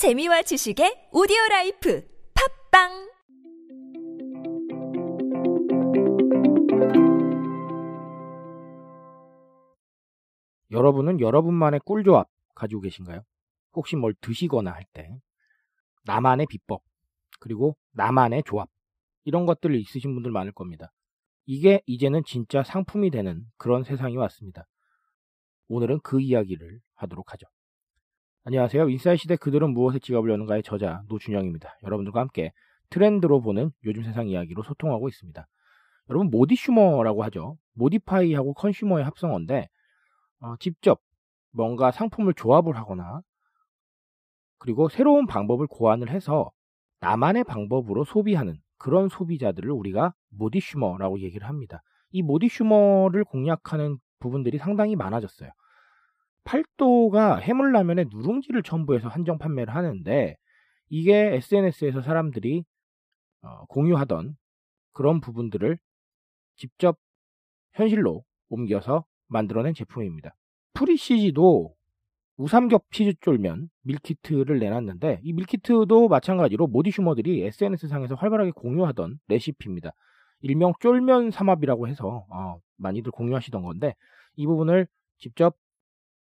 재미와 지식의 오디오 라이프 팟빵 여러분은 여러분만의 꿀조합 가지고 계신가요? 혹시 뭘 드시거나 할 때 나만의 비법 그리고 나만의 조합 이런 것들 있으신 분들 많을 겁니다. 이게 이제는 진짜 상품이 되는 그런 세상이 왔습니다. 오늘은 그 이야기를 하도록 하죠. 안녕하세요. 인사이 시대 그들은 무엇에 지갑을 여는가의 저자 노준영입니다. 여러분들과 함께 트렌드로 보는 요즘 세상 이야기로 소통하고 있습니다. 여러분 모디슈머라고 하죠. 모디파이하고 컨슈머의 합성어인데 어, 직접 뭔가 상품을 조합을 하거나 그리고 새로운 방법을 고안을 해서 나만의 방법으로 소비하는 그런 소비자들을 우리가 모디슈머라고 얘기를 합니다. 이 모디슈머를 공략하는 부분들이 상당히 많아졌어요. 팔도가 해물라면에 누룽지를 첨부해서 한정 판매를 하는데 이게 SNS에서 사람들이 어, 공유하던 그런 부분들을 직접 현실로 옮겨서 만들어낸 제품입니다. 프리시지도 우삼겹 치즈 쫄면 밀키트를 내놨는데 이 밀키트도 마찬가지로 모디슈머들이 SNS상에서 활발하게 공유하던 레시피입니다. 일명 쫄면 삼합이라고 해서 어, 많이들 공유하시던 건데 이 부분을 직접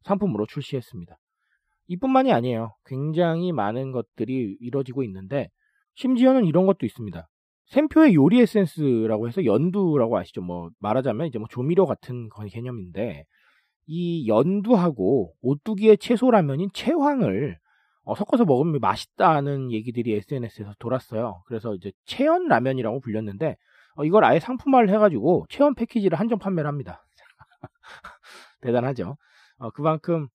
상품으로 출시했습니다. 이뿐만이 아니에요. 굉장히 많은 것들이 이뤄지고 있는데 심지어는 이런 것도 있습니다. 샘표의 요리 에센스라고 해서 연두라고 아시죠? 뭐 말하자면 이제 뭐 조미료 같은 개념인데 이 연두하고 오뚜기의 채소라면인 채황을 어, 섞어서 먹으면 맛있다는 얘기들이 SNS에서 돌았어요. 그래서 이제 채연 라면이라고 불렸는데 어, 이걸 아예 상품화를 해가지고 채연 패키지를 한정 판매를 합니다. 대단하죠. 어, 그만큼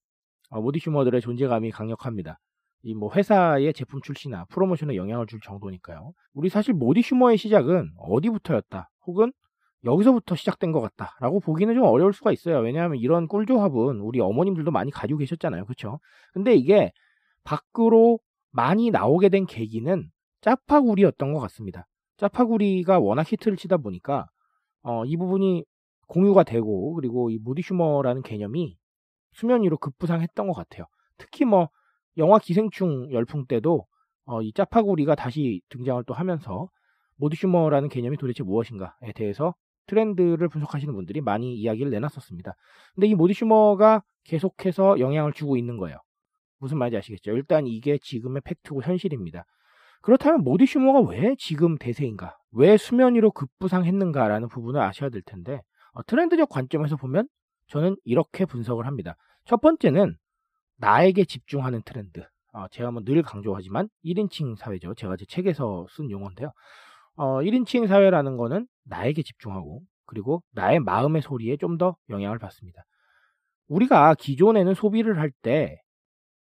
어, 모디슈머들의 존재감이 강력합니다. 이 뭐 회사의 제품 출시나 프로모션에 영향을 줄 정도니까요. 우리 사실 모디슈머의 시작은 어디부터였다, 혹은 여기서부터 시작된 것 같다라고 보기는 좀 어려울 수가 있어요. 왜냐하면 이런 꿀조합은 우리 어머님들도 많이 가지고 계셨잖아요, 그렇죠? 근데 이게 밖으로 많이 나오게 된 계기는 짜파구리였던 것 같습니다. 짜파구리가 워낙 히트를 치다 보니까 어, 이 부분이 공유가 되고 그리고 이 모디슈머라는 개념이 수면 위로 급부상했던 것 같아요. 특히 뭐 영화 기생충 열풍 때도 어, 이 짜파구리가 다시 등장을 또 하면서 모드슈머라는 개념이 도대체 무엇인가에 대해서 트렌드를 분석하시는 분들이 많이 이야기를 내놨었습니다. 근데 이 모드슈머가 계속해서 영향을 주고 있는 거예요. 무슨 말인지 아시겠죠? 일단 이게 지금의 팩트고 현실입니다. 그렇다면 모디슈머가 왜 지금 대세인가? 왜 수면 위로 급부상했는가라는 부분을 아셔야 될 텐데 어, 트렌드적 관점에서 보면 저는 이렇게 분석을 합니다. 첫 번째는 나에게 집중하는 트렌드. 어, 제가 뭐 늘 강조하지만 1인칭 사회죠. 제가 제 책에서 쓴 용어인데요. 어, 1인칭 사회라는 거는 나에게 집중하고 그리고 나의 마음의 소리에 좀 더 영향을 받습니다. 우리가 기존에는 소비를 할때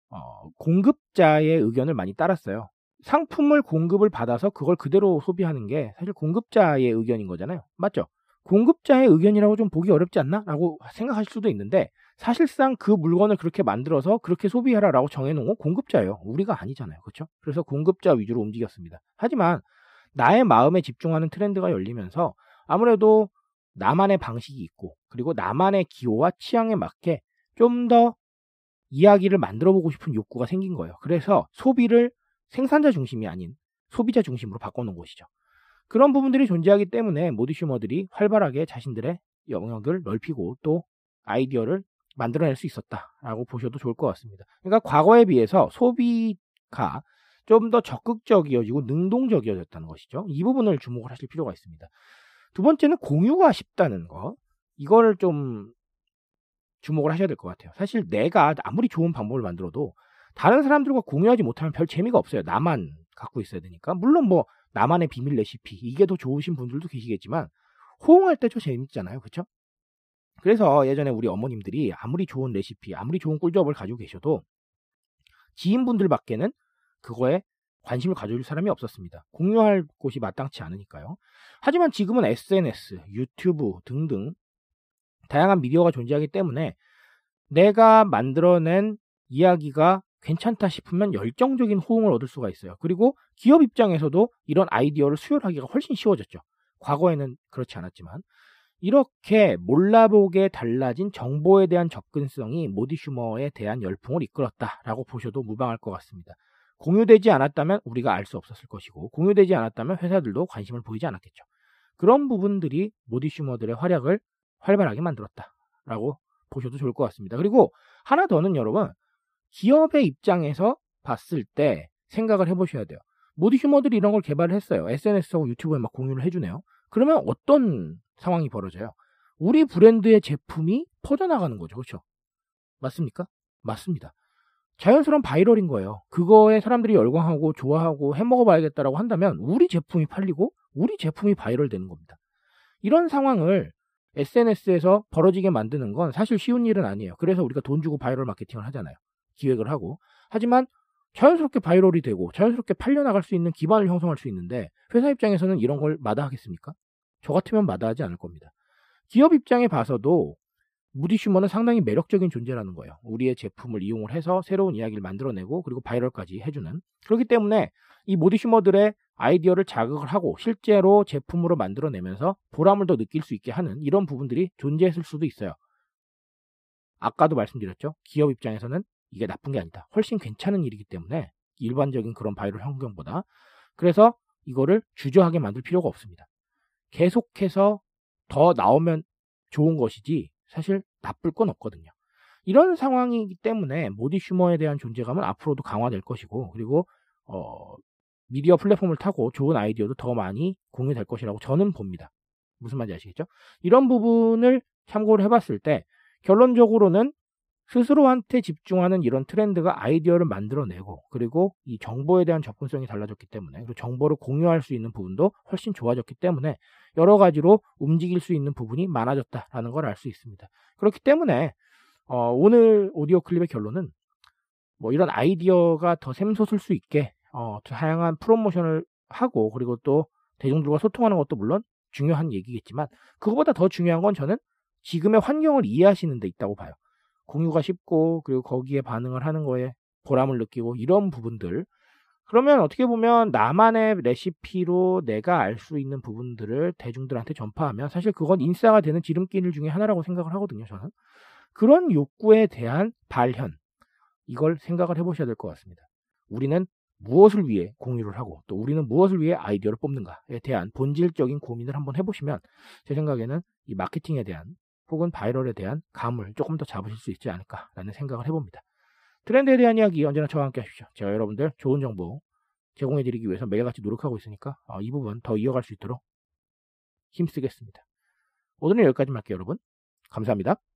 어, 공급자의 의견을 많이 따랐어요. 상품을 공급을 받아서 그걸 그대로 소비하는 게 사실 공급자의 의견인 거잖아요. 맞죠? 공급자의 의견이라고 좀 보기 어렵지 않나? 라고 생각하실 수도 있는데 사실상 그 물건을 그렇게 만들어서 그렇게 소비해라라고 정해놓은 건 공급자예요. 우리가 아니잖아요. 그렇죠? 그래서 공급자 위주로 움직였습니다. 하지만 나의 마음에 집중하는 트렌드가 열리면서 아무래도 나만의 방식이 있고 그리고 나만의 기호와 취향에 맞게 좀 더 이야기를 만들어 보고 싶은 욕구가 생긴 거예요. 그래서 소비를 생산자 중심이 아닌 소비자 중심으로 바꿔놓은 것이죠. 그런 부분들이 존재하기 때문에 모디슈머들이 활발하게 자신들의 영역을 넓히고 또 아이디어를 만들어낼 수 있었다라고 보셔도 좋을 것 같습니다. 그러니까 과거에 비해서 소비가 좀 더 적극적이어지고 능동적이어졌다는 것이죠. 이 부분을 주목을 하실 필요가 있습니다. 두 번째는 공유가 쉽다는 거. 이거를 좀 주목을 하셔야 될 것 같아요. 사실 내가 아무리 좋은 방법을 만들어도 다른 사람들과 공유하지 못하면 별 재미가 없어요. 나만 갖고 있어야 되니까. 물론 뭐 나만의 비밀 레시피 이게 더 좋으신 분들도 계시겠지만 호응할 때좀 재밌잖아요. 그렇죠? 그래서 예전에 우리 어머님들이 아무리 좋은 레시피, 아무리 좋은 꿀조합을 가지고 계셔도 지인분들 밖에는 그거에 관심을 가져줄 사람이 없었습니다. 공유할 곳이 마땅치 않으니까요. 하지만 지금은 SNS, 유튜브 등등 다양한 미디어가 존재하기 때문에 내가 만들어낸 이야기가 괜찮다 싶으면 열정적인 호응을 얻을 수가 있어요. 그리고 기업 입장에서도 이런 아이디어를 수혈하기가 훨씬 쉬워졌죠. 과거에는 그렇지 않았지만 이렇게 몰라보게 달라진 정보에 대한 접근성이 모디슈머에 대한 열풍을 이끌었다라고 보셔도 무방할 것 같습니다. 공유되지 않았다면 우리가 알 수 없었을 것이고 공유되지 않았다면 회사들도 관심을 보이지 않았겠죠. 그런 부분들이 모디슈머들의 활약을 활발하게 만들었다라고 보셔도 좋을 것 같습니다. 그리고 하나 더는 여러분 기업의 입장에서 봤을 때 생각을 해보셔야 돼요. 모디 휴머들이 이런 걸 개발을 했어요. SNS하고 유튜브에 막 공유를 해주네요. 그러면 어떤 상황이 벌어져요? 우리 브랜드의 제품이 퍼져나가는 거죠. 그렇죠? 맞습니까? 맞습니다. 자연스러운 viral인 거예요. 그거에 사람들이 열광하고 좋아하고 해먹어 봐야겠다라고 한다면 우리 제품이 팔리고 우리 제품이 바이럴 되는 겁니다. 이런 상황을 SNS에서 벌어지게 만드는 건 사실 쉬운 일은 아니에요. 그래서 우리가 돈 주고 바이럴 마케팅을 하잖아요. 기획을 하고. 하지만 자연스럽게 viral이 되고 자연스럽게 팔려나갈 수 있는 기반을 형성할 수 있는데 회사 입장에서는 이런 걸 마다하겠습니까? 저 같으면 마다하지 않을 겁니다. 기업 입장에 봐서도 modisumer는 상당히 매력적인 존재라는 거예요. 우리의 제품을 이용을 해서 새로운 이야기를 만들어내고 그리고 viral까지 해주는 그렇기 때문에 이 modisumer들의 아이디어를 자극을 하고 실제로 제품으로 만들어내면서 보람을 더 느낄 수 있게 하는 이런 부분들이 존재했을 수도 있어요. 아까도 말씀드렸죠. 기업 입장에서는 이게 나쁜 게 아니다. 훨씬 괜찮은 일이기 때문에 일반적인 그런 바이럴 환경보다 그래서 이거를 주저하게 만들 필요가 없습니다. 계속해서 더 나오면 좋은 것이지 사실 나쁠 건 없거든요. 이런 상황이기 때문에 모디 슈머에 대한 존재감은 앞으로도 강화될 것이고 그리고 어, 미디어 플랫폼을 타고 좋은 아이디어도 더 많이 공유될 것이라고 저는 봅니다. 무슨 말인지 아시겠죠? 이런 부분을 참고를 해봤을 때 결론적으로는 스스로한테 집중하는 이런 트렌드가 아이디어를 만들어내고 그리고 이 정보에 대한 접근성이 달라졌기 때문에 그리고 정보를 공유할 수 있는 부분도 훨씬 좋아졌기 때문에 여러 가지로 움직일 수 있는 부분이 많아졌다라는 걸 알 수 있습니다. 그렇기 때문에 어, 오늘 오디오 클립의 결론은 뭐 이런 아이디어가 더 샘솟을 수 있게 어, 다양한 프로모션을 하고 그리고 또 대중들과 소통하는 것도 물론 중요한 얘기겠지만 그거보다 더 중요한 건 저는 지금의 환경을 이해하시는 데 있다고 봐요. 공유가 쉽고 그리고 거기에 반응을 하는 거에 보람을 느끼고 이런 부분들. 그러면 어떻게 보면 나만의 레시피로 내가 알 수 있는 부분들을 대중들한테 전파하면 사실 그건 인싸가 되는 지름길 중에 하나라고 생각을 하거든요 저는. 그런 욕구에 대한 발현 이걸 생각을 해보셔야 될 것 같습니다. 우리는 무엇을 위해 공유를 하고 또 우리는 무엇을 위해 아이디어를 뽑는가에 대한 본질적인 고민을 한번 해보시면 제 생각에는 이 마케팅에 대한 혹은 바이럴에 대한 감을 조금 더 잡으실 수 있지 않을까라는 생각을 해봅니다. 트렌드에 대한 이야기 언제나 저와 함께 하십시오. 제가 여러분들 좋은 정보 제공해드리기 위해서 매일같이 노력하고 있으니까 어, 이 부분 더 이어갈 수 있도록 힘쓰겠습니다. 오늘은 여기까지 할게요 여러분. 감사합니다.